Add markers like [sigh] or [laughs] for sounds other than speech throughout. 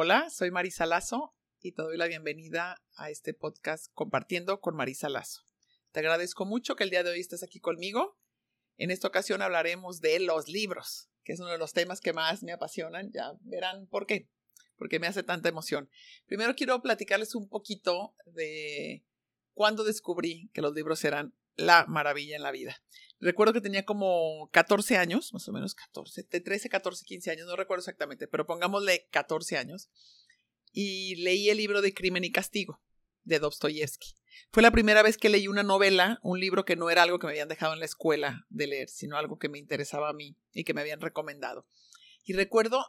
Hola, soy Marisa Lazo y te doy la bienvenida a este podcast Compartiendo con Marisa Lazo. Te agradezco mucho que el día de hoy estés aquí conmigo. En esta ocasión hablaremos de los libros, que es uno de los temas que más me apasionan. Ya verán por qué, porque me hace tanta emoción. Primero quiero platicarles un poquito de cuando descubrí que los libros eran la maravilla en la vida. Recuerdo que tenía como 14 años, más o menos 14, de 13, 14, 15 años, no recuerdo exactamente, pero pongámosle 14 años, y leí el libro de Crimen y Castigo de Dostoyevsky. Fue la primera vez que leí una novela, un libro que no era algo que me habían dejado en la escuela de leer, sino algo que me interesaba a mí y que me habían recomendado. Y recuerdo,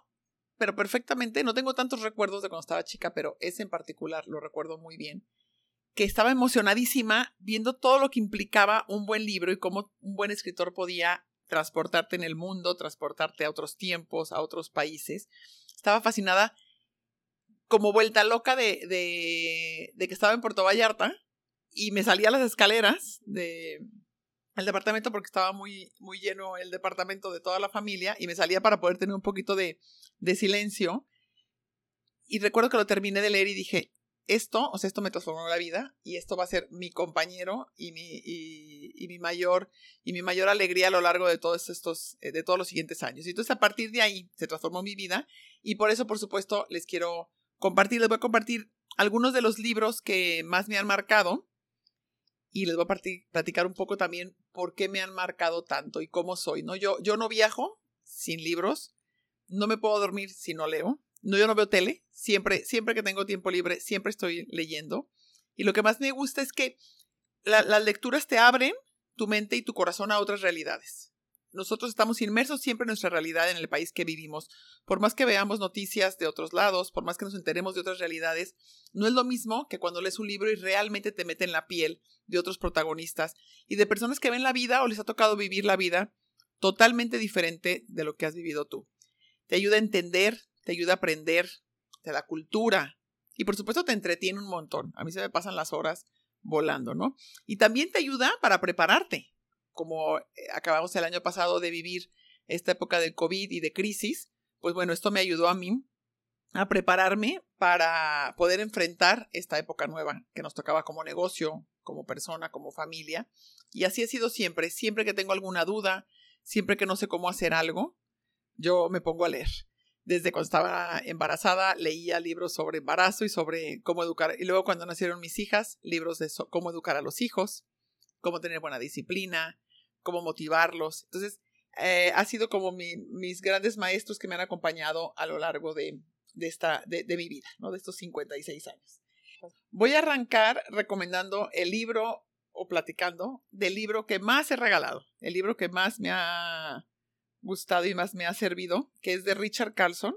pero perfectamente, no tengo tantos recuerdos de cuando estaba chica, pero ese en particular lo recuerdo muy bien que estaba emocionadísima viendo todo lo que implicaba un buen libro y cómo un buen escritor podía transportarte en el mundo, transportarte a otros tiempos, a otros países. Estaba fascinada como vuelta loca de, de, que estaba en Puerto Vallarta y me salía a las escaleras de el departamento porque estaba muy, muy lleno el departamento de toda la familia y me salía para poder tener un poquito de, de silencio. Y recuerdo que lo terminé de leer y dije, esto, o sea, esto me transformó la vida y esto va a ser mi compañero y mi, y, mi mayor y mi mayor alegría a lo largo de todos estos, eh, de todos los siguientes años. Y entonces a partir de ahí se transformó mi vida y por eso, por supuesto, les quiero compartir, les voy a compartir algunos de los libros que más me han marcado y les voy a platicar un poco también por qué me han marcado tanto y cómo soy, ¿no? Yo, yo no viajo sin libros, no me puedo dormir si no leo, no, yo no veo tele, siempre, siempre que tengo tiempo libre, siempre estoy leyendo. Y lo que más me gusta es que las lecturas te abren tu mente y tu corazón a otras realidades. Nosotros estamos inmersos siempre en nuestra realidad en el país que vivimos. Por más que veamos noticias de otros lados, por más que nos enteremos de otras realidades, no es lo mismo que cuando lees un libro y realmente te mete en la piel de otros protagonistas y de personas que ven la vida o les ha tocado vivir la vida totalmente diferente de lo que has vivido tú. Te ayuda a entender, te ayuda a aprender de la cultura y por supuesto te entretiene un montón. A mí se me pasan las horas volando, ¿no? Y también te ayuda para prepararte, como eh, acabamos el año pasado de vivir esta época del COVID y de crisis, pues bueno, esto me ayudó a mí a prepararme para poder enfrentar esta época nueva que nos tocaba como negocio, como persona, como familia. Y así ha sido siempre. Siempre que tengo alguna duda, siempre que no sé cómo hacer algo, yo me pongo a leer desde cuando estaba embarazada leía libros sobre embarazo y sobre cómo educar. Y luego cuando nacieron mis hijas, libros de cómo educar a los hijos, cómo tener buena disciplina, cómo motivarlos. Entonces, eh, ha sido como mis grandes maestros que me han acompañado a lo largo de, esta, de, de, mi vida, ¿no? de estos 56 años. Voy a arrancar recomendando el libro o platicando del libro que más he regalado, el libro que más me ha gustado y más me ha servido, que es de Richard Carlson.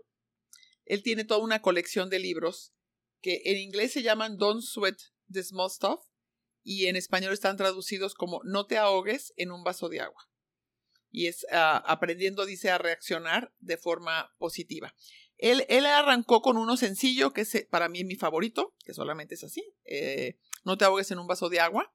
Él tiene toda una colección de libros que en inglés se llaman Don't Sweat the Small Stuff y en español están traducidos como No te ahogues en un vaso de agua. Y es ah, aprendiendo, dice, a reaccionar de forma positiva. Él, él, arrancó con uno sencillo, que es para mí mi favorito, que solamente es así. Eh, no te ahogues en un vaso de agua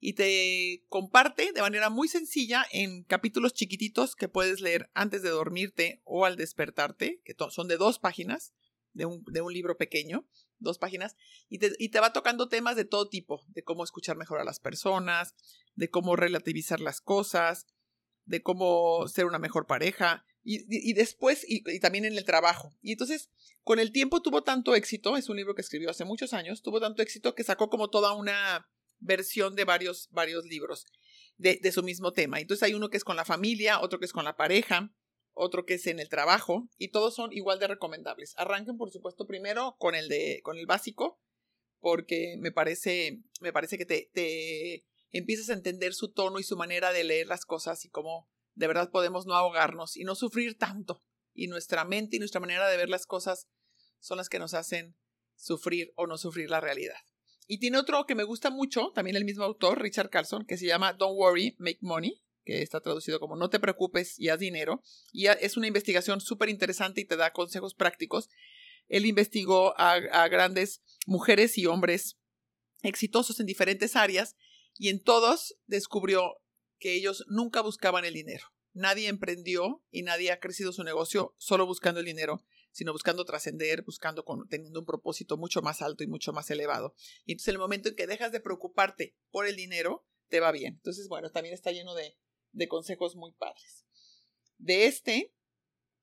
y te comparte de manera muy sencilla en capítulos chiquititos que puedes leer antes de dormirte o al despertarte, que son de dos páginas, de un, de un libro pequeño, dos páginas, y te, y te, va tocando temas de todo tipo, de cómo escuchar mejor a las personas, de cómo relativizar las cosas, de cómo ser una mejor pareja, y, y después, y, y, también en el trabajo. Y entonces, con el tiempo tuvo tanto éxito, es un libro que escribió hace muchos años, tuvo tanto éxito que sacó como toda una versión de varios, varios libros de, de su mismo tema. Entonces hay uno que es con la familia, otro que es con la pareja, otro que es en el trabajo, y todos son igual de recomendables. Arranquen, por supuesto, primero con el de, con el básico, porque me parece, me parece que te, te empiezas a entender su tono y su manera de leer las cosas y cómo de verdad podemos no ahogarnos y no sufrir tanto. Y nuestra mente y nuestra manera de ver las cosas son las que nos hacen sufrir o no sufrir la realidad. Y tiene otro que me gusta mucho, también el mismo autor, Richard Carlson, que se llama Don't Worry, Make Money, que está traducido como No te preocupes y haz dinero. Y es una investigación súper interesante y te da consejos prácticos. Él investigó a, a grandes mujeres y hombres exitosos en diferentes áreas y en todos descubrió que ellos nunca buscaban el dinero. Nadie emprendió y nadie ha crecido su negocio solo buscando el dinero, sino buscando trascender, buscando teniendo un propósito mucho más alto y mucho más elevado. Y entonces el momento en que dejas de preocuparte por el dinero, te va bien. Entonces, bueno, también está lleno de, de consejos muy padres. De este,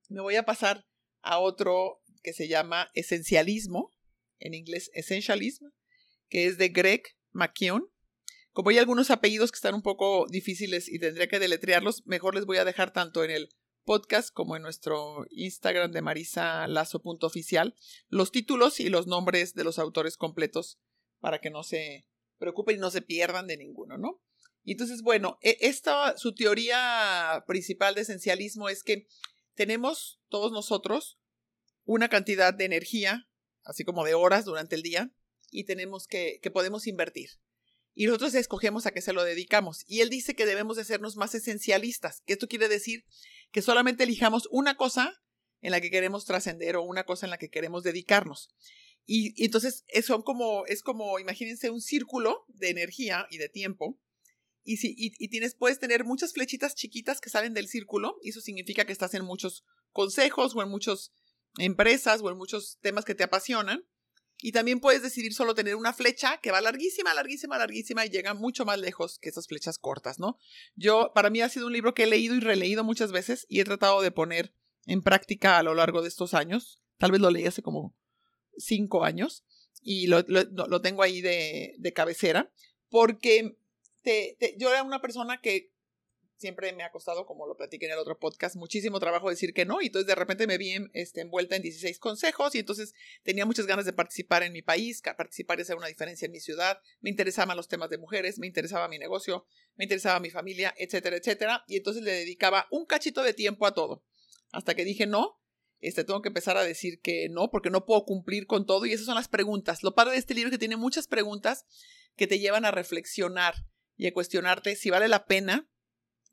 me voy a pasar a otro que se llama Esencialismo, en inglés Essentialism, que es de Greg McKeown. Como hay algunos apellidos que están un poco difíciles y tendría que deletrearlos, mejor les voy a dejar tanto en el podcast como en nuestro Instagram de Marisa Lazo.oficial los títulos y los nombres de los autores completos para que no se preocupen y no se pierdan de ninguno, ¿no? Y entonces, bueno, e, esta, su teoría principal de esencialismo es que tenemos todos nosotros una cantidad de energía, así como de horas durante el día, y tenemos que, que podemos invertir. Y nosotros escogemos a qué se lo dedicamos. Y él dice que debemos de sernos más esencialistas, que esto quiere decir que solamente elijamos una cosa en la que queremos trascender o una cosa en la que queremos dedicarnos. Y, entonces eso como, es como, imagínense un círculo de energía y de tiempo. Y, si, y, tienes, puedes tener muchas flechitas chiquitas que salen del círculo, y eso significa que estás en muchos consejos o en muchas empresas o en muchos temas que te apasionan. Y también puedes decidir solo tener una flecha que va larguísima, larguísima, larguísima y llega mucho más lejos que esas flechas cortas, ¿no? Yo, para mí ha sido un libro que he leído y releído muchas veces y he tratado de poner en práctica a lo largo de estos años. Tal vez lo leí hace como cinco años y lo, lo, tengo ahí de, de cabecera porque te, yo era una persona que siempre me ha costado, como lo platiqué en el otro podcast, muchísimo trabajo decir que no. Y entonces de repente me vi este, envuelta en 16 consejos y entonces tenía muchas ganas de participar en mi país, participar y hacer una diferencia en mi ciudad. Me interesaban los temas de mujeres, me interesaba mi negocio, me interesaba mi familia, etcétera, etcétera. Y entonces le dedicaba un cachito de tiempo a todo. Hasta que dije no. Este, tengo que empezar a decir que no, porque no puedo cumplir con todo. Y esas son las preguntas. Lo padre de este libro es que tiene muchas preguntas que te llevan a reflexionar y a cuestionarte si vale la pena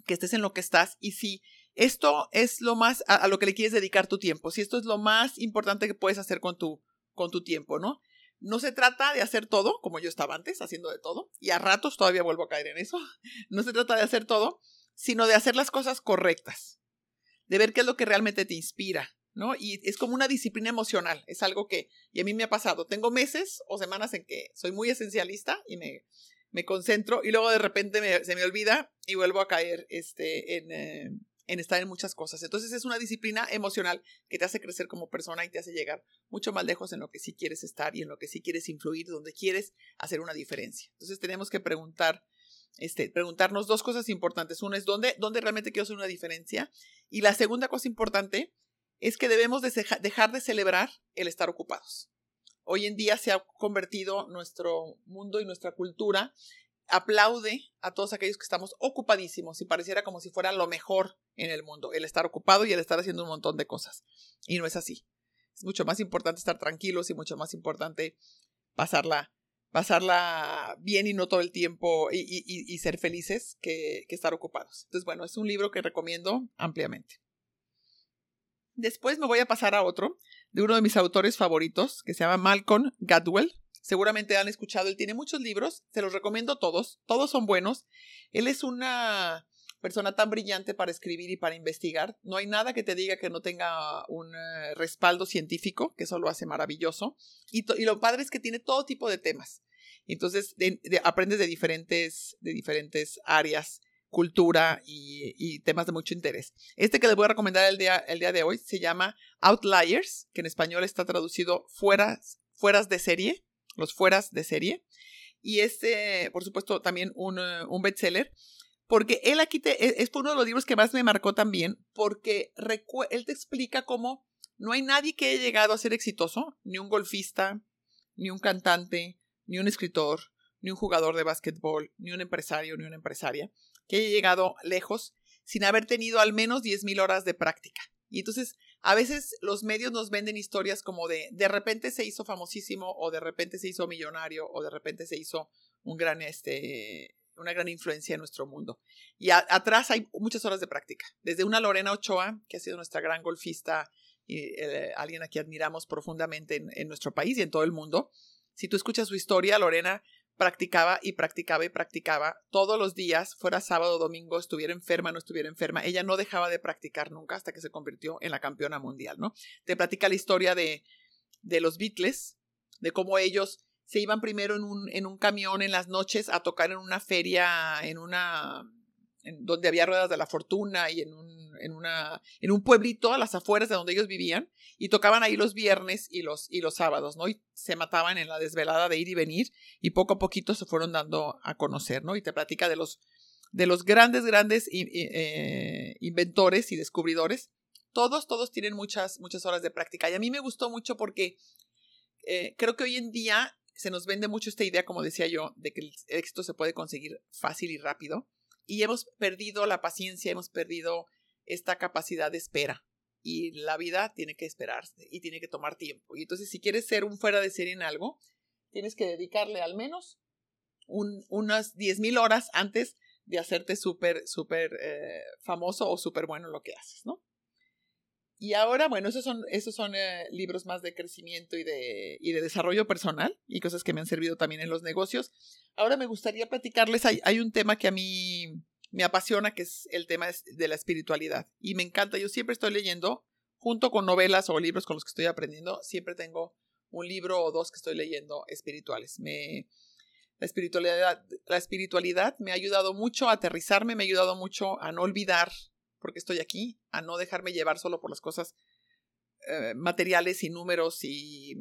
que estés en lo que estás y si esto es lo más a, lo que le quieres dedicar tu tiempo, si esto es lo más importante que puedes hacer con tu, con tu tiempo, ¿no? No se trata de hacer todo, como yo estaba antes, haciendo de todo, y a ratos todavía vuelvo a caer en eso. [laughs] No se trata de hacer todo, sino de hacer las cosas correctas, de ver qué es lo que realmente te inspira, ¿no? Y es como una disciplina emocional, es algo que, y a mí me ha pasado, tengo meses o semanas en que soy muy esencialista y me, me concentro y luego de repente se me olvida y vuelvo a caer este, en, eh, en estar en muchas cosas. Entonces es una disciplina emocional que te hace crecer como persona y te hace llegar mucho más lejos en lo que sí quieres estar y en lo que sí quieres influir, donde quieres hacer una diferencia. Entonces tenemos que preguntar, este, preguntarnos dos cosas importantes. Una es dónde, dónde realmente quiero hacer una diferencia. Y la segunda cosa importante es que debemos dejar de celebrar el estar ocupados hoy en día se ha convertido nuestro mundo y nuestra cultura aplaude a todos aquellos que estamos ocupadísimos y pareciera como si fuera lo mejor en el mundo, el estar ocupado y el estar haciendo un montón de cosas. Y no es así. Es mucho más importante estar tranquilos y mucho más importante pasarla, pasarla bien y no todo el tiempo y, ser felices que, que estar ocupados. Entonces, bueno, es un libro que recomiendo ampliamente. Después me voy a pasar a otro de uno de mis autores favoritos, que se llama Malcolm Gadwell. Seguramente han escuchado, él tiene muchos libros, se los recomiendo todos, todos son buenos. Él es una persona tan brillante para escribir y para investigar. No hay nada que te diga que no tenga un eh, respaldo científico, que eso lo hace maravilloso. Y, lo padre es que tiene todo tipo de temas. Entonces aprendes de diferentes, de diferentes áreas cultura y, temas de mucho interés. Este que les voy a recomendar el día, el día de hoy se llama Outliers, que en español está traducido fueras, fueras de serie, los fueras de serie. Y este, por supuesto, también un, uh, un bestseller. Porque él aquí te, e, es uno de los libros que más me marcó también, porque él te explica cómo no hay nadie que haya llegado a ser exitoso, ni un golfista, ni un cantante, ni un escritor, ni un jugador de básquetbol, ni un empresario, ni una empresaria, que haya llegado lejos sin haber tenido al menos 10.000 horas de práctica. Y entonces, a veces los medios nos venden historias como de de repente se hizo famosísimo o de repente se hizo millonario o de repente se hizo un gran este una gran influencia en nuestro mundo. Y atrás hay muchas horas de práctica. Desde una Lorena Ochoa, que ha sido nuestra gran golfista y eh, alguien a quien admiramos profundamente en, en nuestro país y en todo el mundo. Si tú escuchas su historia, Lorena practicaba y practicaba y practicaba todos los días, fuera sábado domingo, estuviera enferma, no estuviera enferma. Ella no dejaba de practicar nunca hasta que se convirtió en la campeona mundial, ¿no? Te platica la historia de, de los Beatles, de cómo ellos se iban primero en un, en un camión en las noches a tocar en una feria, en una donde había ruedas de la fortuna y en un, en, una, en un pueblito a las afueras de donde ellos vivían, y tocaban ahí los viernes y los, y los sábados, ¿no? Y se mataban en la desvelada de ir y venir, y poco a poquito se fueron dando a conocer, ¿no? Y te platica de los, de los grandes, grandes eh, inventores y descubridores. Todos, todos tienen muchas, muchas horas de práctica. Y a mí me gustó mucho porque eh, creo que hoy en día se nos vende mucho esta idea, como decía yo, de que el éxito se puede conseguir fácil y rápido y hemos perdido la paciencia, hemos perdido esta capacidad de espera. Y la vida tiene que esperarse y tiene que tomar tiempo. Y entonces, si quieres ser un fuera de serie en algo, tienes que dedicarle al menos un, unas 10.000 horas antes de hacerte súper, súper eh, famoso o súper bueno en lo que haces, ¿no? Y ahora, bueno, esos son, esos son eh, libros más de crecimiento y de, y de desarrollo personal y cosas que me han servido también en los negocios. Ahora me gustaría platicarles, hay, hay un tema que a mí me apasiona, que es el tema de la espiritualidad. Y me encanta, yo siempre estoy leyendo, junto con novelas o libros con los que estoy aprendiendo, siempre tengo un libro o dos que estoy leyendo espirituales. Me, la espiritualidad, la espiritualidad me ha ayudado mucho a aterrizarme, me ha ayudado mucho a no olvidar porque estoy aquí, a no dejarme llevar solo por las cosas eh, materiales y números y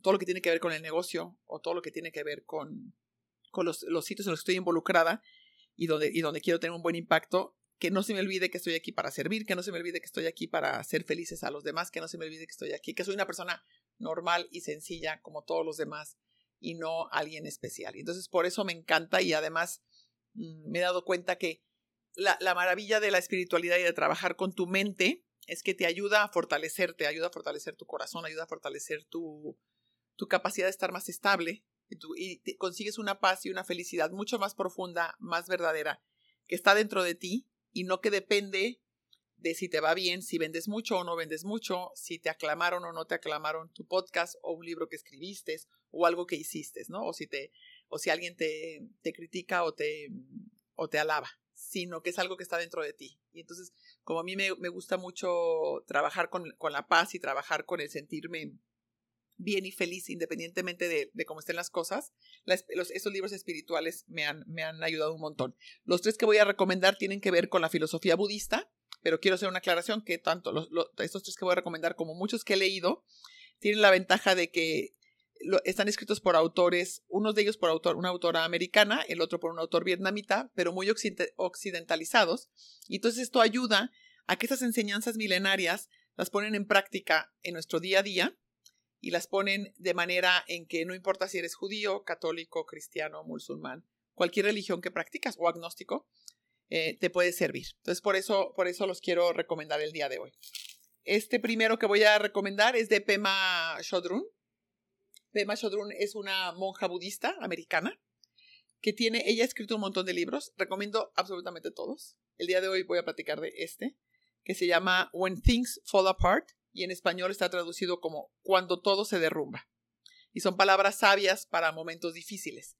todo lo que tiene que ver con el negocio o todo lo que tiene que ver con, con los, los, sitios en los que estoy involucrada y donde, y donde quiero tener un buen impacto, que no se me olvide que estoy aquí para servir, que no se me olvide que estoy aquí para hacer felices a los demás, que no se me olvide que estoy aquí, que soy una persona normal y sencilla como todos los demás y no alguien especial. Entonces por eso me encanta y además mm, me he dado cuenta que la, maravilla de la espiritualidad y de trabajar con tu mente es que te ayuda a fortalecerte, ayuda a fortalecer tu corazón, ayuda a fortalecer tu, tu capacidad de estar más estable y, y consigues una paz y una felicidad mucho más profunda, más verdadera, que está dentro de ti y no que depende de si te va bien, si vendes mucho o no vendes mucho, si te aclamaron o no te aclamaron tu podcast o un libro que escribiste o algo que hiciste, ¿no? O si te o si alguien te, te critica o te o te alaba sino que es algo que está dentro de ti. Y entonces, como a mí me, gusta mucho trabajar con, la paz y trabajar con el sentirme bien y feliz independientemente de, cómo estén las cosas, los, esos libros espirituales me han, me han ayudado un montón. Los tres que voy a recomendar tienen que ver con la filosofía budista, pero quiero hacer una aclaración que tanto los, estos tres que voy a recomendar como muchos que he leído tienen la ventaja de que están escritos por autores, unos de ellos por autor, una autora americana, el otro por un autor vietnamita, pero muy occidentalizados. Y entonces esto ayuda a que esas enseñanzas milenarias las ponen en práctica en nuestro día a día y las ponen de manera en que no importa si eres judío, católico, cristiano, musulmán, cualquier religión que practicas o agnóstico, eh, te puede servir. Entonces por eso, por eso los quiero recomendar el día de hoy. Este primero que voy a recomendar es de Pema Chodrun. Pema Chodron es una monja budista americana que tiene, ella ha escrito un montón de libros, recomiendo absolutamente todos. El día de hoy voy a platicar de este, que se llama When Things Fall Apart y en español está traducido como Cuando todo se derrumba. Y son palabras sabias para momentos difíciles.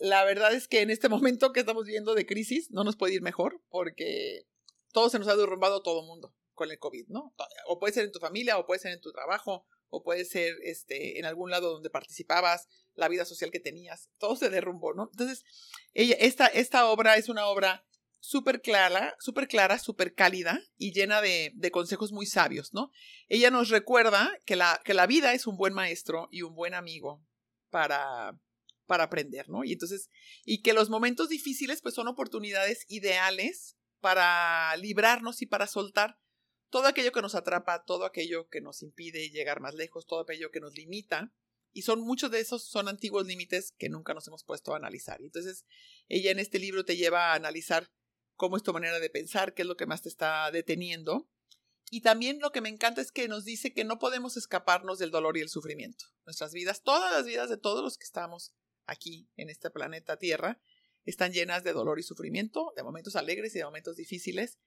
La verdad es que en este momento que estamos viviendo de crisis no nos puede ir mejor porque todo se nos ha derrumbado todo el mundo con el COVID, ¿no? O puede ser en tu familia, o puede ser en tu trabajo, o puede ser este, en algún lado donde participabas, la vida social que tenías, todo se derrumbó, ¿no? Entonces, ella, esta, esta obra es una obra súper clara, súper clara, súper cálida y llena de, de, consejos muy sabios, ¿no? Ella nos recuerda que la, que la vida es un buen maestro y un buen amigo para, para aprender, ¿no? Y entonces, y que los momentos difíciles pues son oportunidades ideales para librarnos y para soltar todo aquello que nos atrapa, todo aquello que nos impide llegar más lejos, todo aquello que nos limita. Y son muchos de esos son antiguos límites que nunca nos hemos puesto a analizar. Entonces, ella en este libro te lleva a analizar cómo es tu manera de pensar, qué es lo que más te está deteniendo. Y también lo que me encanta es que nos dice que no podemos escaparnos del dolor y el sufrimiento. Nuestras vidas, todas las vidas de todos los que estamos aquí en este planeta Tierra, están llenas de dolor y sufrimiento, de momentos alegres y de momentos difíciles.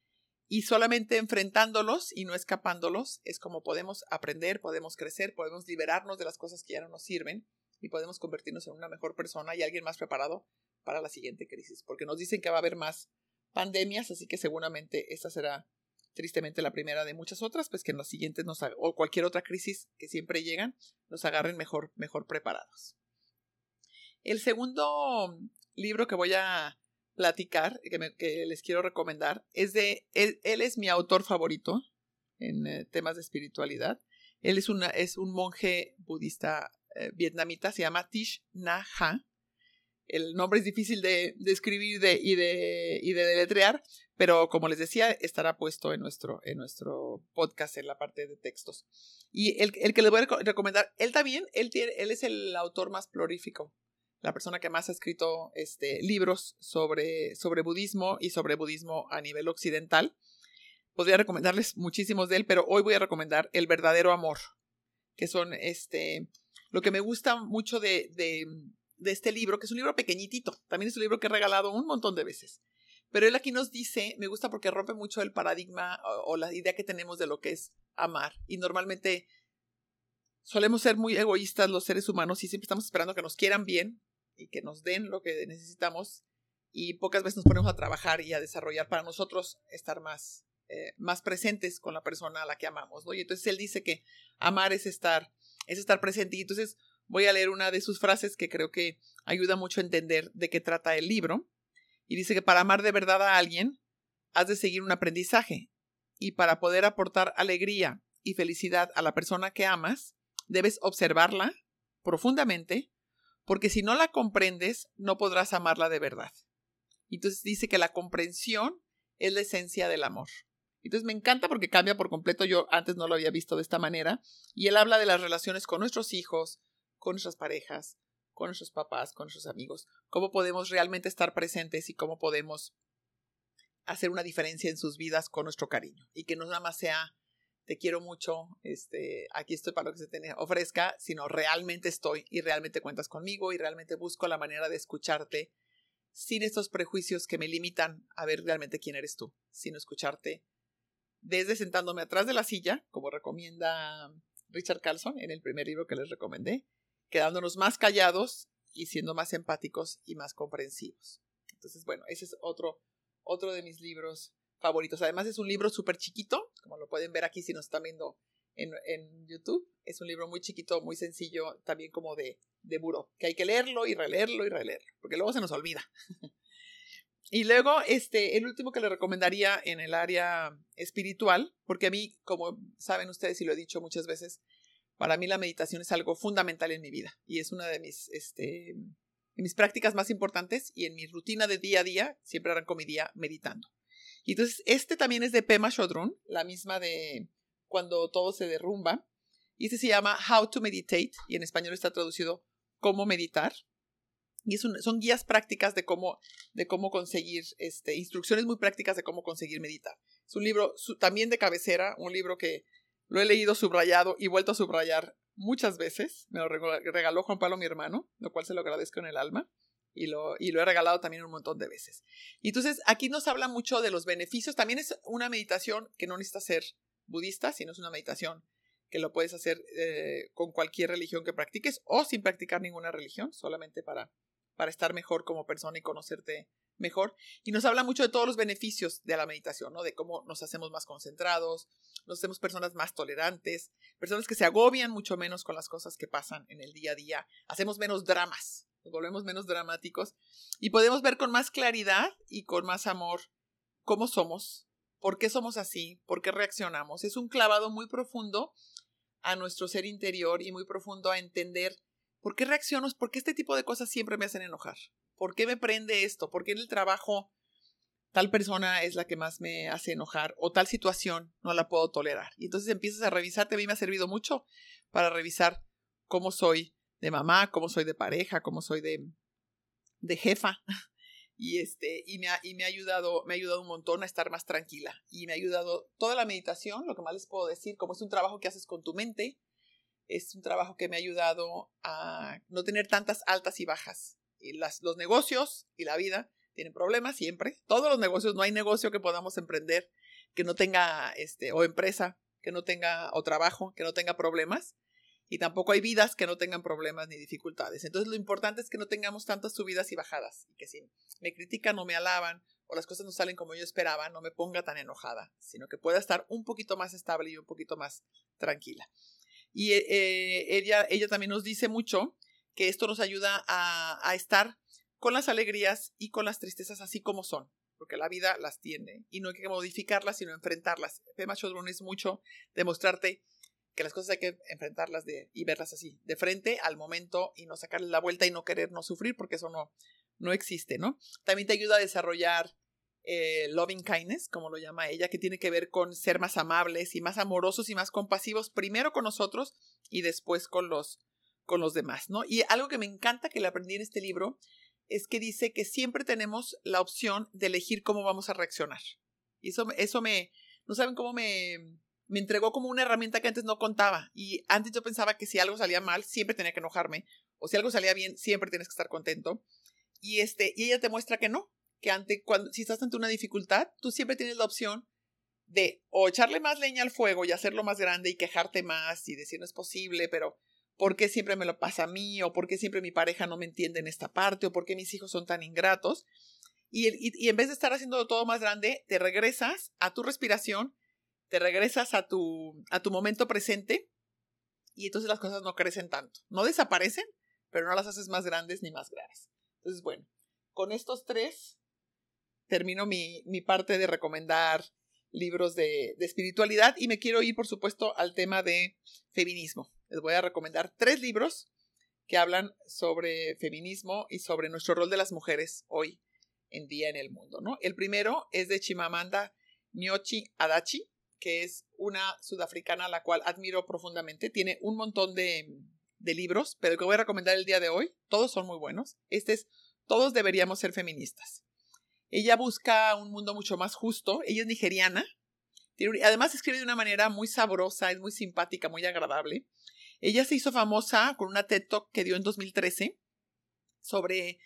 Y solamente enfrentándolos y no escapándolos es como podemos aprender, podemos crecer, podemos liberarnos de las cosas que ya no nos sirven y podemos convertirnos en una mejor persona y alguien más preparado para la siguiente crisis, porque nos dicen que va a haber más pandemias, así que seguramente esta será tristemente la primera de muchas otras, pues que en las siguientes nos o cualquier otra crisis que siempre llegan, nos agarren mejor, mejor preparados. El segundo libro que voy a platicar, que, les quiero recomendar, es de, él, es mi autor favorito en eh, temas de espiritualidad. Él es, una, es un monje budista eh, vietnamita, se llama Tish Na Ha. El nombre es difícil de, escribir y, de, y de deletrear, pero como les decía, estará puesto en nuestro, en nuestro podcast en la parte de textos. Y el, el que les voy a recomendar, él también, él, tiene, él es el autor más prolífico la persona que más ha escrito este, libros sobre, sobre budismo y sobre budismo a nivel occidental. Podría recomendarles muchísimos de él, pero hoy voy a recomendar El verdadero amor, que son este, lo que me gusta mucho de, de, este libro, que es un libro pequeñitito, también es un libro que he regalado un montón de veces. Pero él aquí nos dice, me gusta porque rompe mucho el paradigma o la idea que tenemos de lo que es amar. Y normalmente solemos ser muy egoístas los seres humanos y siempre estamos esperando que nos quieran bien y que nos den lo que necesitamos y pocas veces nos ponemos a trabajar y a desarrollar para nosotros estar más, eh, más presentes con la persona a la que amamos, ¿no? Y entonces él dice que amar es estar, es estar presente y entonces voy a leer una de sus frases que creo que ayuda mucho a entender de qué trata el libro y dice que para amar de verdad a alguien has de seguir un aprendizaje y para poder aportar alegría y felicidad a la persona que amas, debes observarla profundamente porque si no la comprendes, no podrás amarla de verdad. Entonces dice que la comprensión es la esencia del amor. Entonces me encanta porque cambia por completo, yo antes no lo había visto de esta manera, y él habla de las relaciones con nuestros hijos, con nuestras parejas, con nuestros papás, con nuestros amigos, cómo podemos realmente estar presentes y cómo podemos hacer una diferencia en sus vidas con nuestro cariño y que no nada más sea te quiero mucho, este, aquí estoy para lo que se te ofrezca, sino realmente estoy y realmente cuentas conmigo y realmente busco la manera de escucharte sin estos prejuicios que me limitan a ver realmente quién eres tú, sino escucharte desde sentándome atrás de la silla, como recomienda Richard Carlson en el primer libro que les recomendé, quedándonos más callados y siendo más empáticos y más comprensivos. Entonces, bueno, ese es otro, otro de mis libros favoritos. Además es un libro súper chiquito, como lo pueden ver aquí si nos están viendo en, en, YouTube. Es un libro muy chiquito, muy sencillo, también como de, de buró, que hay que leerlo y releerlo y releerlo, porque luego se nos olvida. [laughs] y luego, este, el último que le recomendaría en el área espiritual, porque a mí, como saben ustedes y lo he dicho muchas veces, para mí la meditación es algo fundamental en mi vida y es una de mis, este, mis prácticas más importantes y en mi rutina de día a día siempre arranco mi día meditando. Y entonces, este también es de Pema Chodron, la misma de cuando todo se derrumba. Y este se llama How to Meditate, y en español está traducido Cómo meditar. Y son guías prácticas de cómo, de cómo conseguir, este, instrucciones muy prácticas de cómo conseguir meditar. Es un libro también de cabecera, un libro que lo he leído subrayado y vuelto a subrayar muchas veces. Me lo regaló Juan Pablo, mi hermano, lo cual se lo agradezco en el alma y lo, he regalado también un montón de veces. Y entonces aquí nos habla mucho de los beneficios. También es una meditación que no necesita ser budista, sino es una meditación que lo puedes hacer eh, con cualquier religión que practiques o sin practicar ninguna religión, solamente para, para estar mejor como persona y conocerte mejor. Y nos habla mucho de todos los beneficios de la meditación, ¿no? De cómo nos hacemos más concentrados, nos hacemos personas más tolerantes, personas que se agobian mucho menos con las cosas que pasan en el día a día, hacemos menos dramas, volvemos menos dramáticos y podemos ver con más claridad y con más amor cómo somos, por qué somos así, por qué reaccionamos. Es un clavado muy profundo a nuestro ser interior y muy profundo a entender por qué reacciono, por qué este tipo de cosas siempre me hacen enojar, por qué me prende esto, por qué en el trabajo tal persona es la que más me hace enojar o tal situación no la puedo tolerar. Y entonces empiezas a revisarte, a mí me ha servido mucho para revisar cómo soy de mamá, cómo soy de pareja, cómo soy de, de jefa. [laughs] Y, este, y, me ha, y me, ha ayudado, me ha ayudado un montón a estar más tranquila. Y me ha ayudado toda la meditación, lo que más les puedo decir, como es un trabajo que haces con tu mente, es un trabajo que me ha ayudado a no tener tantas altas y bajas. Y las, los negocios y la vida tienen problemas siempre. Todos los negocios, no hay negocio que podamos emprender que no tenga, este, o empresa, que no tenga, o trabajo, que no tenga problemas. Y tampoco hay vidas que no tengan problemas ni dificultades. Entonces lo importante es que no tengamos tantas subidas y bajadas y que si me critican o me alaban o las cosas no salen como yo esperaba, no me ponga tan enojada, sino que pueda estar un poquito más estable y un poquito más tranquila. Y eh, eh, ella, ella también nos dice mucho que esto nos ayuda a, a estar con las alegrías y con las tristezas así como son, porque la vida las tiene y no hay que modificarlas, sino enfrentarlas. Pema Chodron es mucho demostrarte que las cosas hay que enfrentarlas y verlas así, de frente al momento y no sacarle la vuelta y no querer no sufrir, porque eso no, no existe, ¿no? También te ayuda a desarrollar eh, loving kindness, como lo llama ella, que tiene que ver con ser más amables y más amorosos y más compasivos, primero con nosotros y después con los, con los demás, ¿no? Y algo que me encanta que le aprendí en este libro es que dice que siempre tenemos la opción de elegir cómo vamos a reaccionar. Y eso, eso me, no saben cómo me, me entregó como una herramienta que antes no contaba. Y antes yo pensaba que si algo salía mal, siempre tenía que enojarme. O si algo salía bien, siempre tienes que estar contento. Y, este, y ella te muestra que no, que ante, cuando, si estás ante una dificultad, tú siempre tienes la opción de o echarle más leña al fuego y hacerlo más grande y quejarte más y decir no es posible, pero ¿por qué siempre me lo pasa a mí? ¿O por qué siempre mi pareja no me entiende en esta parte? ¿O por qué mis hijos son tan ingratos? Y, y, en vez de estar haciendo todo más grande, te regresas a tu respiración, te regresas a tu, a tu momento presente y entonces las cosas no crecen tanto. No desaparecen, pero no las haces más grandes ni más graves. Entonces, bueno, con estos tres termino mi, mi parte de recomendar libros de, de espiritualidad y me quiero ir, por supuesto, al tema de feminismo les voy a recomendar tres libros que hablan sobre feminismo y sobre nuestro rol de las mujeres hoy en día en el mundo. ¿no? El primero es de Chimamanda Ngozi Adachi, que es una sudafricana a la cual admiro profundamente. Tiene un montón de, de libros, pero el que voy a recomendar el día de hoy, todos son muy buenos. Este es Todos deberíamos ser feministas. Ella busca un mundo mucho más justo. Ella es nigeriana. Además escribe de una manera muy sabrosa, es muy simpática, muy agradable. Ella se hizo famosa con una TED Talk que dio en 2013 sobre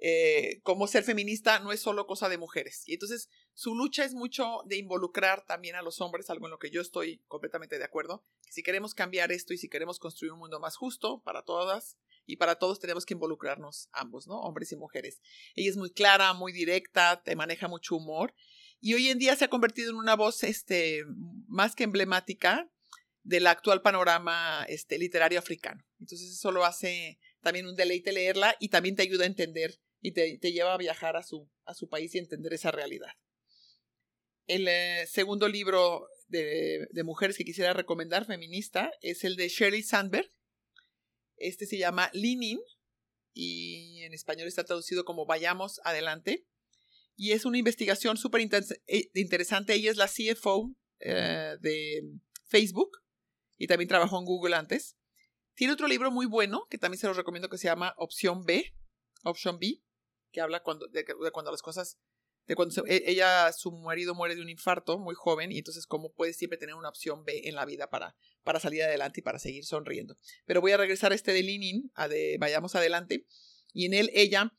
eh, cómo ser feminista no es solo cosa de mujeres. Y entonces su lucha es mucho de involucrar también a los hombres, algo en lo que yo estoy completamente de acuerdo. Si queremos cambiar esto y si queremos construir un mundo más justo para todas y para todos tenemos que involucrarnos ambos, ¿no? Hombres y mujeres. Ella es muy clara, muy directa, te maneja mucho humor y hoy en día se ha convertido en una voz este, más que emblemática del actual panorama este, literario africano. Entonces eso lo hace también un deleite leerla y también te ayuda a entender y te, lleva a viajar a su, a su país y entender esa realidad. El eh, segundo libro de, de, mujeres que quisiera recomendar, feminista, es el de Shirley Sandberg. Este se llama Leaning y en español está traducido como Vayamos adelante. Y es una investigación súper eh, interesante. Ella es la CFO eh, de Facebook y también trabajó en Google antes. Tiene otro libro muy bueno que también se lo recomiendo que se llama Opción B, Option B, habla cuando, de, cuando las cosas, de cuando e, ella, su marido muere de un infarto muy joven y entonces cómo puede siempre tener una opción B en la vida para, para salir adelante y para seguir sonriendo. Pero voy a regresar a este de Lenin, a de Vayamos Adelante, y en él ella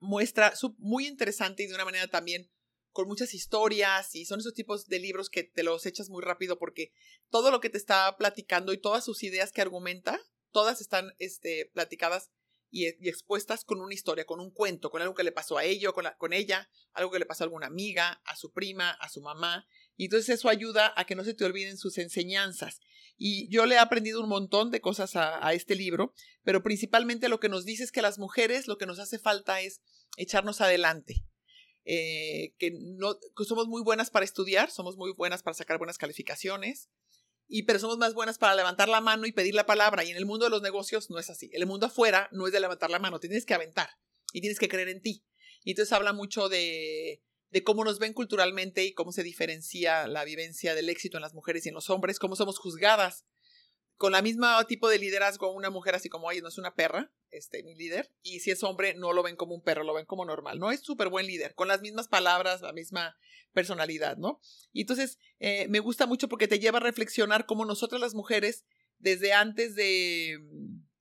muestra muy interesante y de una manera también con muchas historias y son esos tipos de libros que te los echas muy rápido porque todo lo que te está platicando y todas sus ideas que argumenta, todas están este, platicadas y, expuestas con una historia, con un cuento, con algo que le pasó a ello, con, con ella, algo que le pasó a alguna amiga, a su prima, a su mamá. Y entonces eso ayuda a que no se te olviden sus enseñanzas. Y yo le he aprendido un montón de cosas a, a este libro, pero principalmente lo que nos dice es que las mujeres lo que nos hace falta es echarnos adelante eh, que, no, somos muy buenas para estudiar, somos muy buenas para sacar buenas calificaciones, y pero somos más buenas para levantar la mano y pedir la palabra. Y en el mundo de los negocios no es así. El mundo afuera no es de levantar la mano, tienes que aventar y tienes que creer en ti. Y entonces habla mucho de, de cómo nos ven culturalmente y cómo se diferencia la vivencia del éxito en las mujeres y en los hombres, cómo somos juzgadas con la misma tipo de liderazgo, una mujer así como, oye, no es una perra, este, mi líder, y si es hombre, no lo ven como un perro, lo ven como normal, ¿no? Es súper buen líder, con las mismas palabras, la misma personalidad, ¿no? Y entonces, eh, me gusta mucho porque te lleva a reflexionar cómo nosotras las mujeres, desde antes de,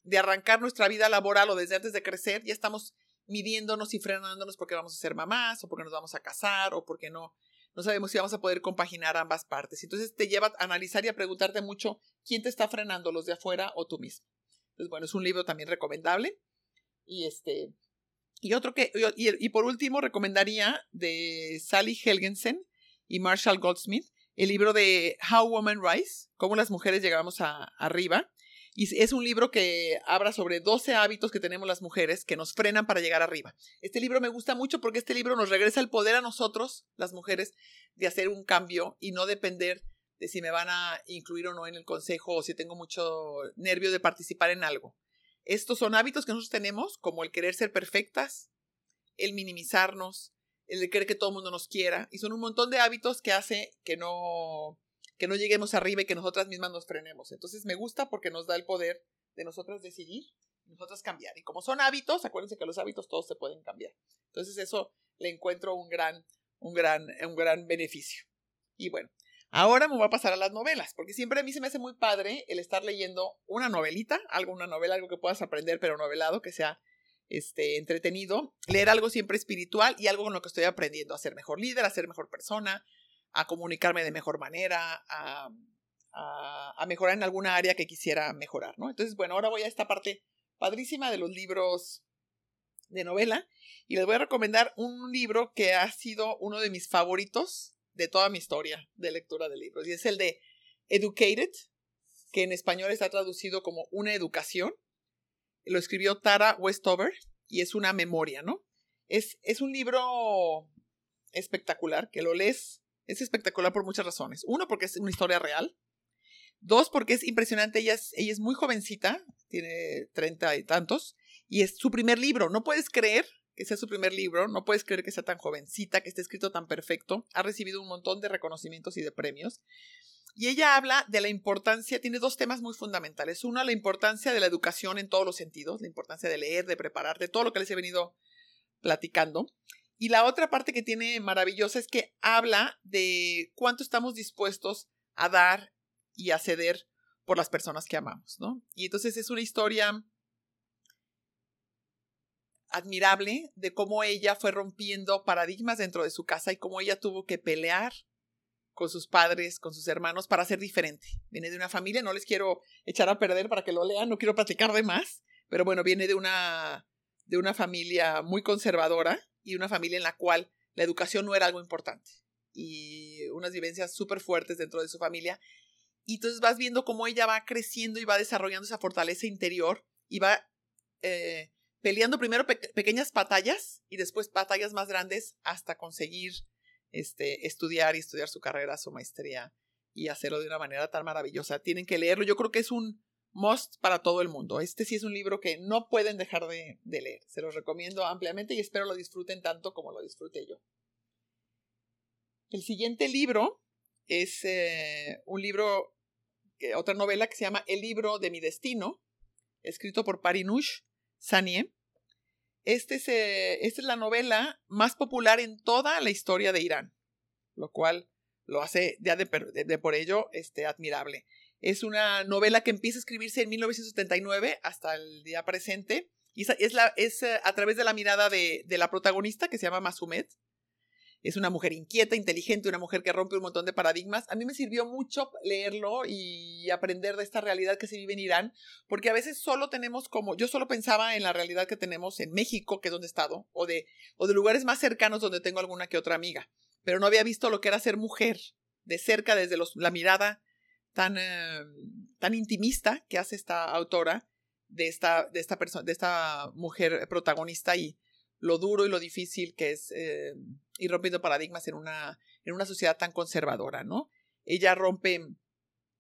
de arrancar nuestra vida laboral o desde antes de crecer, ya estamos midiéndonos y frenándonos porque vamos a ser mamás, o porque nos vamos a casar, o porque no no sabemos si vamos a poder compaginar ambas partes. Entonces te lleva a analizar y a preguntarte mucho quién te está frenando, los de afuera o tú mismo. Entonces, bueno, es un libro también recomendable. Y este, y otro que, y, y por último, recomendaría de Sally Helgensen y Marshall Goldsmith, el libro de How Women Rise, cómo las mujeres llegamos a, arriba. Y es un libro que habla sobre 12 hábitos que tenemos las mujeres que nos frenan para llegar arriba. Este libro me gusta mucho porque este libro nos regresa el poder a nosotros, las mujeres, de hacer un cambio y no depender de si me van a incluir o no en el consejo o si tengo mucho nervio de participar en algo. Estos son hábitos que nosotros tenemos, como el querer ser perfectas, el minimizarnos, el de querer que todo el mundo nos quiera, y son un montón de hábitos que hace que no que no lleguemos arriba y que nosotras mismas nos frenemos. Entonces me gusta porque nos da el poder de nosotras decidir, nosotras cambiar. Y como son hábitos, acuérdense que los hábitos todos se pueden cambiar. Entonces eso le encuentro un gran, un gran, un gran beneficio. Y bueno, ahora me voy a pasar a las novelas, porque siempre a mí se me hace muy padre el estar leyendo una novelita, algo, una novela, algo que puedas aprender, pero novelado, que sea este, entretenido, leer algo siempre espiritual y algo con lo que estoy aprendiendo, a ser mejor líder, a ser mejor persona, a comunicarme de mejor manera, a, a, mejorar en alguna área que quisiera mejorar, ¿no? Entonces, bueno, ahora voy a esta parte padrísima de los libros de novela y les voy a recomendar un libro que ha sido uno de mis favoritos de toda mi historia de lectura de libros y es el de Educated, que en español está traducido como Una educación. Lo escribió Tara Westover y es una memoria, ¿no? Es, es un libro espectacular que lo lees es espectacular por muchas razones. Uno, porque es una historia real. Dos, porque es impresionante. Ella es, ella es muy jovencita, tiene treinta y tantos, y es su primer libro. No puedes creer que sea su primer libro, no puedes creer que sea tan jovencita, que esté escrito tan perfecto. Ha recibido un montón de reconocimientos y de premios. Y ella habla de la importancia, tiene dos temas muy fundamentales. Uno, la importancia de la educación en todos los sentidos, la importancia de leer, de preparar, de todo lo que les he venido platicando. Y la otra parte que tiene maravillosa es que habla de cuánto estamos dispuestos a dar y a ceder por las personas que amamos, ¿no? Y entonces es una historia admirable de cómo ella fue rompiendo paradigmas dentro de su casa y cómo ella tuvo que pelear con sus padres, con sus hermanos para ser diferente. Viene de una familia, no les quiero echar a perder para que lo lean, no quiero platicar de más, pero bueno, viene de una de una familia muy conservadora y una familia en la cual la educación no era algo importante y unas vivencias súper fuertes dentro de su familia. Y entonces vas viendo cómo ella va creciendo y va desarrollando esa fortaleza interior y va eh, peleando primero pequeñas batallas y después batallas más grandes hasta conseguir este, estudiar y estudiar su carrera, su maestría y hacerlo de una manera tan maravillosa. Tienen que leerlo. Yo creo que es un, must para todo el mundo. Este sí es un libro que no pueden dejar de, leer. Se los recomiendo ampliamente y espero lo disfruten tanto como lo disfruté yo. El siguiente libro es eh, un libro, otra novela que se llama El libro de mi destino, escrito por Parinush Sanie. Este es, eh, esta es la novela más popular en toda la historia de Irán, lo cual lo hace ya de, de por ello este, admirable. Es una novela que empieza a escribirse en 1979 hasta el día presente. Y es, la, es eh, a través de la mirada de, de, la protagonista, que se llama Masumet. Es una mujer inquieta, inteligente, una mujer que rompe un montón de paradigmas. A mí me sirvió mucho leerlo y aprender de esta realidad que se vive en Irán, porque a veces solo tenemos como, yo solo pensaba en la realidad que tenemos en México, que es donde he estado, o de, o de lugares más cercanos donde tengo alguna que otra amiga, pero no había visto lo que era ser mujer de cerca desde los, la mirada tan, eh, tan intimista que hace esta autora de esta, de esta de esta mujer protagonista y lo duro y lo difícil que es eh, ir rompiendo paradigmas en una, en una sociedad tan conservadora, ¿no? Ella rompe,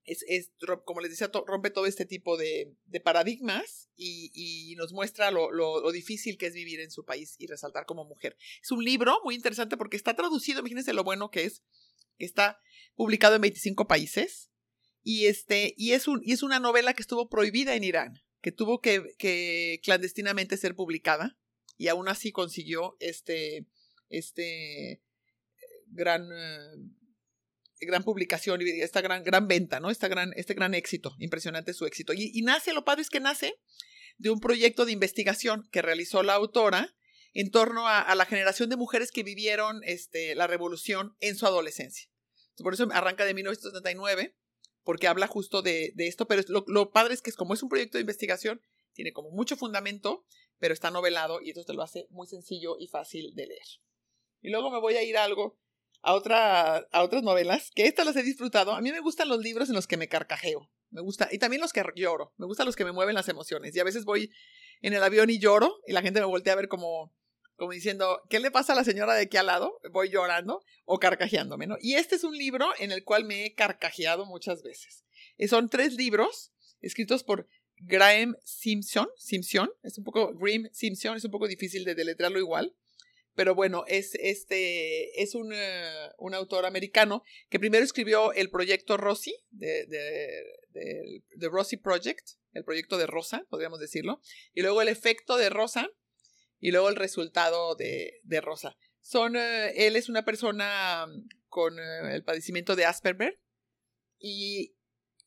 es, es como les decía, rompe todo este tipo de, de paradigmas y, y, nos muestra lo, lo, lo, difícil que es vivir en su país y resaltar como mujer. Es un libro muy interesante porque está traducido, imagínense lo bueno que es, que está publicado en 25 países y, este, y, es un, y es una novela que estuvo prohibida en Irán, que tuvo que, que clandestinamente ser publicada y aún así consiguió este, este gran, eh, gran publicación y esta gran, gran venta, ¿no? Esta gran, este gran éxito, impresionante su éxito. Y, nace, lo padre es que nace de un proyecto de investigación que realizó la autora en torno a, la generación de mujeres que vivieron este, la revolución en su adolescencia. Por eso arranca de 1979, porque habla justo de, esto, pero lo, lo, padre es que es como es un proyecto de investigación, tiene como mucho fundamento, pero está novelado y entonces te lo hace muy sencillo y fácil de leer. Y luego me voy a ir a algo, a, otra, a otras novelas, que estas las he disfrutado. A mí me gustan los libros en los que me carcajeo. Me gusta, y también los que lloro. Me gustan los que me mueven las emociones. Y a veces voy en el avión y lloro, y la gente me voltea a ver como, como diciendo, ¿qué le pasa a la señora de aquí al lado? Voy llorando o carcajeándome, ¿no? Y este es un libro en el cual me he carcajeado muchas veces. Son tres libros escritos por Graham Simpson, Simpson, es un poco, Graham Simpson, es un poco difícil de deletrearlo igual, pero bueno, es, este, es un, eh, un autor americano que primero escribió el proyecto Rossi, de, de, de, Rossi Project, el proyecto de Rosa, podríamos decirlo, y luego el efecto de Rosa, y luego el resultado de, de Rosa. Son, eh, él es una persona con eh, el padecimiento de Asperger, y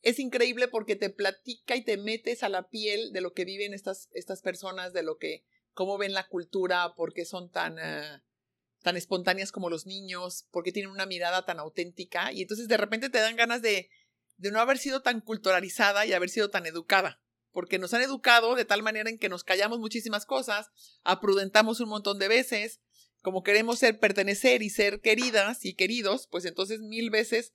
es increíble porque te platica y te metes a la piel de lo que viven estas, estas personas, de lo que, cómo ven la cultura, por qué son tan, eh, tan espontáneas como los niños, por qué tienen una mirada tan auténtica. Y entonces de repente te dan ganas de, de no haber sido tan culturalizada y haber sido tan educada. Porque nos han educado de tal manera en que nos callamos muchísimas cosas, aprudentamos un montón de veces, como queremos ser, pertenecer y ser queridas y queridos, pues entonces mil veces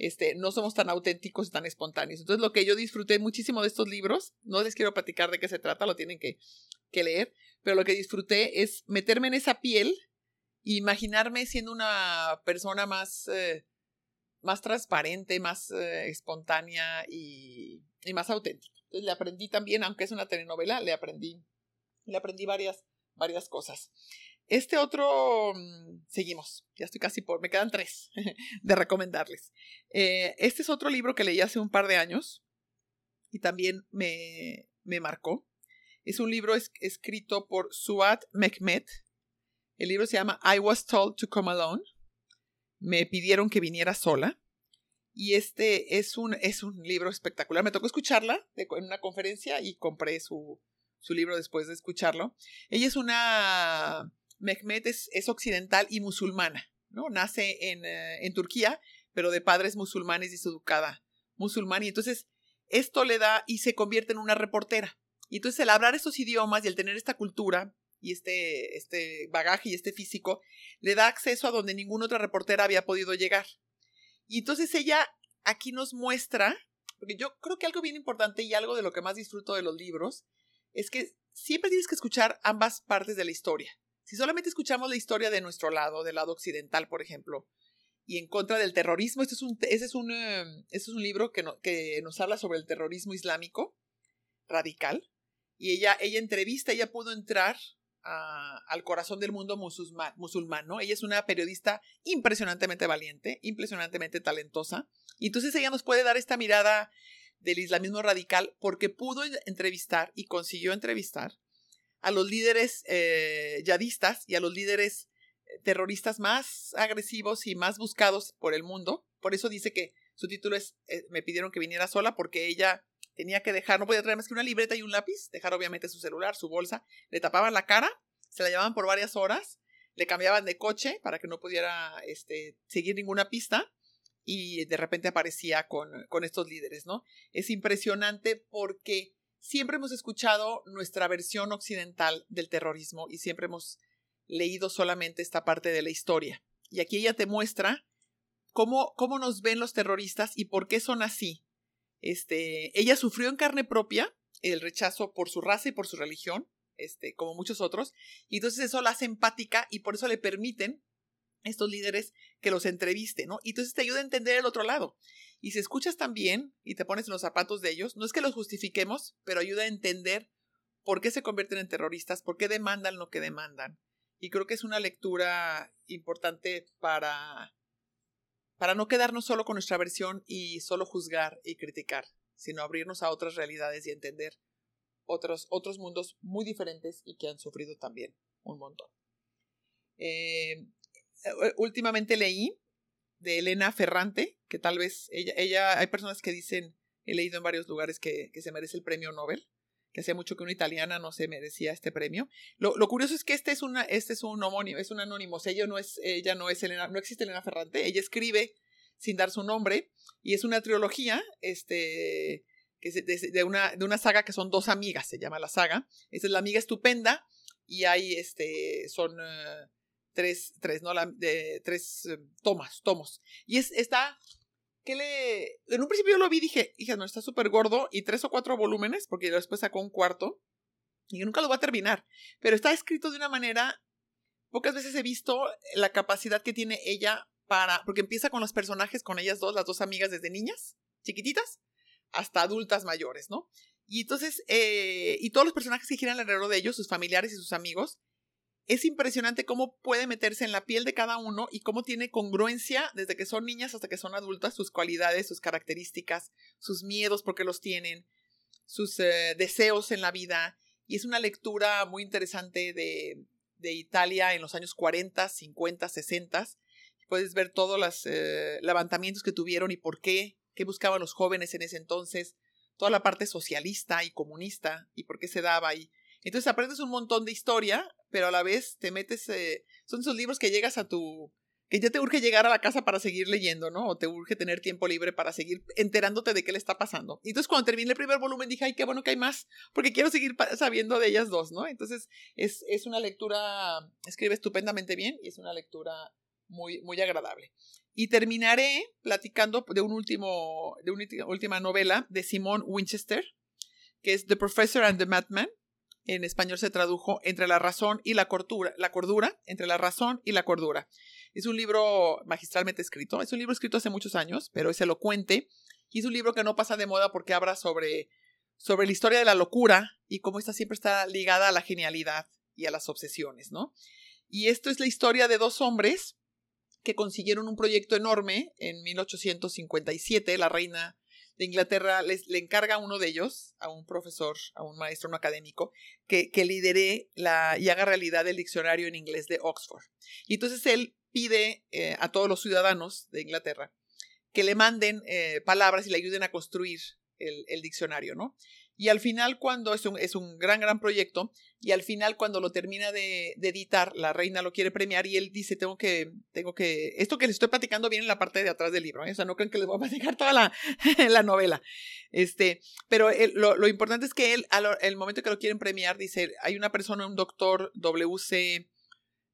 este, no somos tan auténticos y tan espontáneos. Entonces, lo que yo disfruté muchísimo de estos libros, no les quiero platicar de qué se trata, lo tienen que, que leer, pero lo que disfruté es meterme en esa piel e imaginarme siendo una persona más, eh, más transparente, más eh, espontánea y, y, más auténtica. Entonces, le aprendí también, aunque es una telenovela, le aprendí, le aprendí varias, varias cosas. Este otro, mm, seguimos, ya estoy casi por, me quedan tres [laughs] de recomendarles. Eh, este es otro libro que leí hace un par de años y también me, me marcó. Es un libro escrito por Suat Mehmet. El libro se llama I Was Told to Come Alone. Me pidieron que viniera sola. Y este es un, es un libro espectacular. Me tocó escucharla en una conferencia y compré su, su libro después de escucharlo. Ella es una Mehmet es, occidental y musulmana, ¿no? Nace en, eh, en, Turquía, pero de padres musulmanes y es educada musulmán. Y entonces esto le da y se convierte en una reportera. Y entonces el hablar estos idiomas y el tener esta cultura y este, este bagaje y este físico le da acceso a donde ninguna otra reportera había podido llegar. Y entonces ella aquí nos muestra, porque yo creo que algo bien importante y algo de lo que más disfruto de los libros es que siempre tienes que escuchar ambas partes de la historia. Si solamente escuchamos la historia de nuestro lado, del lado occidental, por ejemplo, y en contra del terrorismo, este es un, es un, em, es un libro que, que nos habla sobre el terrorismo islámico radical. Y ella, ella entrevista, ella pudo entrar al corazón del mundo musulmán, musulmán, ¿no? Ella es una periodista impresionantemente valiente, impresionantemente talentosa. Y entonces ella nos puede dar esta mirada del islamismo radical porque pudo entrevistar y consiguió entrevistar a los líderes eh, yadistas y a los líderes eh, terroristas más agresivos y más buscados por el mundo. Por eso dice que su título es eh, Me pidieron que viniera sola porque ella tenía que dejar, no podía traer más que una libreta y un lápiz, dejar obviamente su celular, su bolsa, le tapaban la cara, se la llevaban por varias horas, le cambiaban de coche para que no pudiera este, seguir ninguna pista y de repente aparecía con, con estos líderes, ¿no? Es impresionante porque siempre hemos escuchado nuestra versión occidental del terrorismo y siempre hemos leído solamente esta parte de la historia. Y aquí ella te muestra cómo, cómo nos ven los terroristas y por qué son así. Este, ella sufrió en carne propia el rechazo por su raza y por su religión, este, como muchos otros, y entonces eso la hace empática y por eso le permiten estos líderes que los entrevisten, ¿no? Y entonces te ayuda a entender el otro lado. Y si escuchas también y te pones en los zapatos de ellos, no es que los justifiquemos, pero ayuda a entender por qué se convierten en terroristas, por qué demandan lo que demandan. Y creo que es una lectura importante para, para no quedarnos solo con nuestra versión y solo juzgar y criticar, sino abrirnos a otras realidades y entender otros, otros mundos muy diferentes y que han sufrido también un montón. Eh, últimamente leí de Elena Ferrante, que tal vez ella, ella, hay personas que dicen, he leído en varios lugares que, que se merece el premio Nobel. Que hacía mucho que una italiana no se merecía este premio. Lo, lo, curioso es que este es una, este es un homónimo, es un anónimo, o sea, ella no es, ella no es Elena, no existe Elena Ferrante, ella escribe sin dar su nombre, y es una trilogía, este, que de, una, de una saga que son dos amigas, se llama la saga. Esa es la amiga estupenda, y hay, este, son eh, tres, tres, ¿no? La, de, tres eh, tomas, tomos. Y es, está que le... En un principio yo lo vi y dije, hija, no, está súper gordo y tres o cuatro volúmenes, porque después sacó un cuarto y nunca lo va a terminar. Pero está escrito de una manera... Pocas veces he visto la capacidad que tiene ella para... Porque empieza con los personajes, con ellas dos, las dos amigas desde niñas, chiquititas, hasta adultas mayores, ¿no? Y entonces, eh, y todos los personajes que giran alrededor de ellos, sus familiares y sus amigos, es impresionante cómo puede meterse en la piel de cada uno y cómo tiene congruencia desde que son niñas hasta que son adultas, sus cualidades, sus características, sus miedos porque los tienen, sus eh, deseos en la vida. Y es una lectura muy interesante de, de Italia en los años 40, 50, 60. Puedes ver todos los eh, levantamientos que tuvieron y por qué, qué buscaban los jóvenes en ese entonces, toda la parte socialista y comunista y por qué se daba. Y entonces aprendes un montón de historia pero a la vez te metes, eh, son esos libros que llegas a tu, que ya te urge llegar a la casa para seguir leyendo, ¿no? O te urge tener tiempo libre para seguir enterándote de qué le está pasando. Entonces cuando terminé el primer volumen dije, ay, qué bueno que hay más, porque quiero seguir sabiendo de ellas dos, ¿no? Entonces es, es una lectura, escribe estupendamente bien y es una lectura muy, muy agradable. Y terminaré platicando de un último, de una última novela de Simone Winchester, que es The Professor and the Madman en español se tradujo Entre la razón y la cordura, la cordura, entre la razón y la cordura. Es un libro magistralmente escrito, es un libro escrito hace muchos años, pero es elocuente y es un libro que no pasa de moda porque habla sobre, sobre la historia de la locura y cómo esta siempre está ligada a la genialidad y a las obsesiones, ¿no? Y esto es la historia de dos hombres que consiguieron un proyecto enorme en 1857, la reina de Inglaterra les, le encarga a uno de ellos, a un profesor, a un maestro, un académico, que, que lidere la, y haga realidad el diccionario en inglés de Oxford. Y entonces él pide eh, a todos los ciudadanos de Inglaterra que le manden eh, palabras y le ayuden a construir el, el diccionario, ¿no? Y al final, cuando es un, es un gran, gran proyecto, y al final, cuando lo termina de, editar, la reina lo quiere premiar y él dice, tengo que, tengo que, esto que les estoy platicando viene en la parte de atrás del libro, ¿eh? o sea, no creen que les voy a platicar toda la, [laughs] la novela. Este, pero lo, lo, importante es que él, al el momento que lo quieren premiar, dice, hay una persona, un doctor WC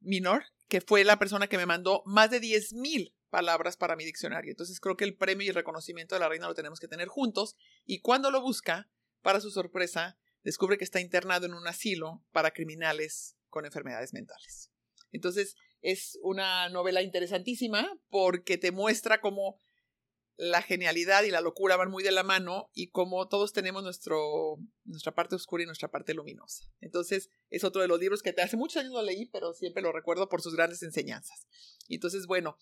Minor, que fue la persona que me mandó más de 10.000 palabras para mi diccionario. Entonces creo que el premio y el reconocimiento de la reina lo tenemos que tener juntos. Y cuando lo busca, para su sorpresa, descubre que está internado en un asilo para criminales con enfermedades mentales. Entonces, es una novela interesantísima porque te muestra cómo la genialidad y la locura van muy de la mano y cómo todos tenemos nuestro, nuestra parte oscura y nuestra parte luminosa. Entonces, es otro de los libros que hace muchos años lo leí, pero siempre lo recuerdo por sus grandes enseñanzas. Entonces, bueno,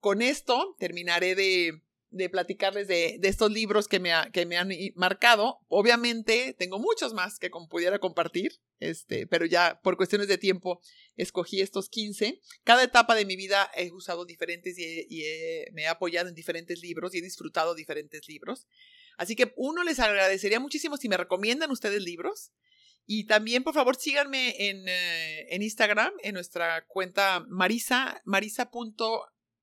con esto terminaré de, de platicarles de, de estos libros que me, que me han marcado. Obviamente tengo muchos más que pudiera compartir, este, pero ya por cuestiones de tiempo escogí estos 15. Cada etapa de mi vida he usado diferentes y, y me he apoyado en diferentes libros y he disfrutado diferentes libros. Así que uno les agradecería muchísimo si me recomiendan ustedes libros. Y también, por favor, síganme en, eh, en Instagram, en nuestra cuenta marisa,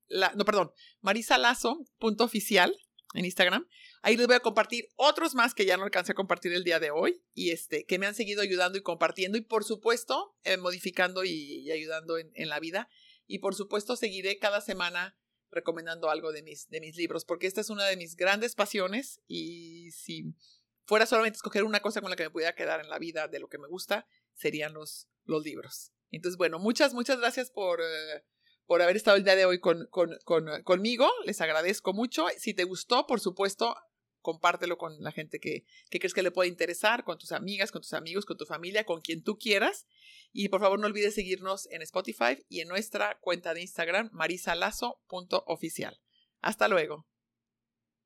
marisa no, perdón, marisalazo.oficial en Instagram. Ahí les voy a compartir otros más que ya no alcancé a compartir el día de hoy y este, que me han seguido ayudando y compartiendo y por supuesto eh, modificando y, ayudando en, en, la vida. Y por supuesto seguiré cada semana recomendando algo de mis, de mis libros porque esta es una de mis grandes pasiones y si fuera solamente escoger una cosa con la que me pudiera quedar en la vida de lo que me gusta, serían los, los libros. Entonces, bueno, muchas, muchas gracias por... Eh, por haber estado el día de hoy con, con, conmigo. Les agradezco mucho. Si te gustó, por supuesto, compártelo con la gente que, que, crees que le puede interesar, con tus amigas, con tus amigos, con tu familia, con quien tú quieras. Y por favor no olvides seguirnos en Spotify y en nuestra cuenta de Instagram marisalazo.oficial. Hasta luego.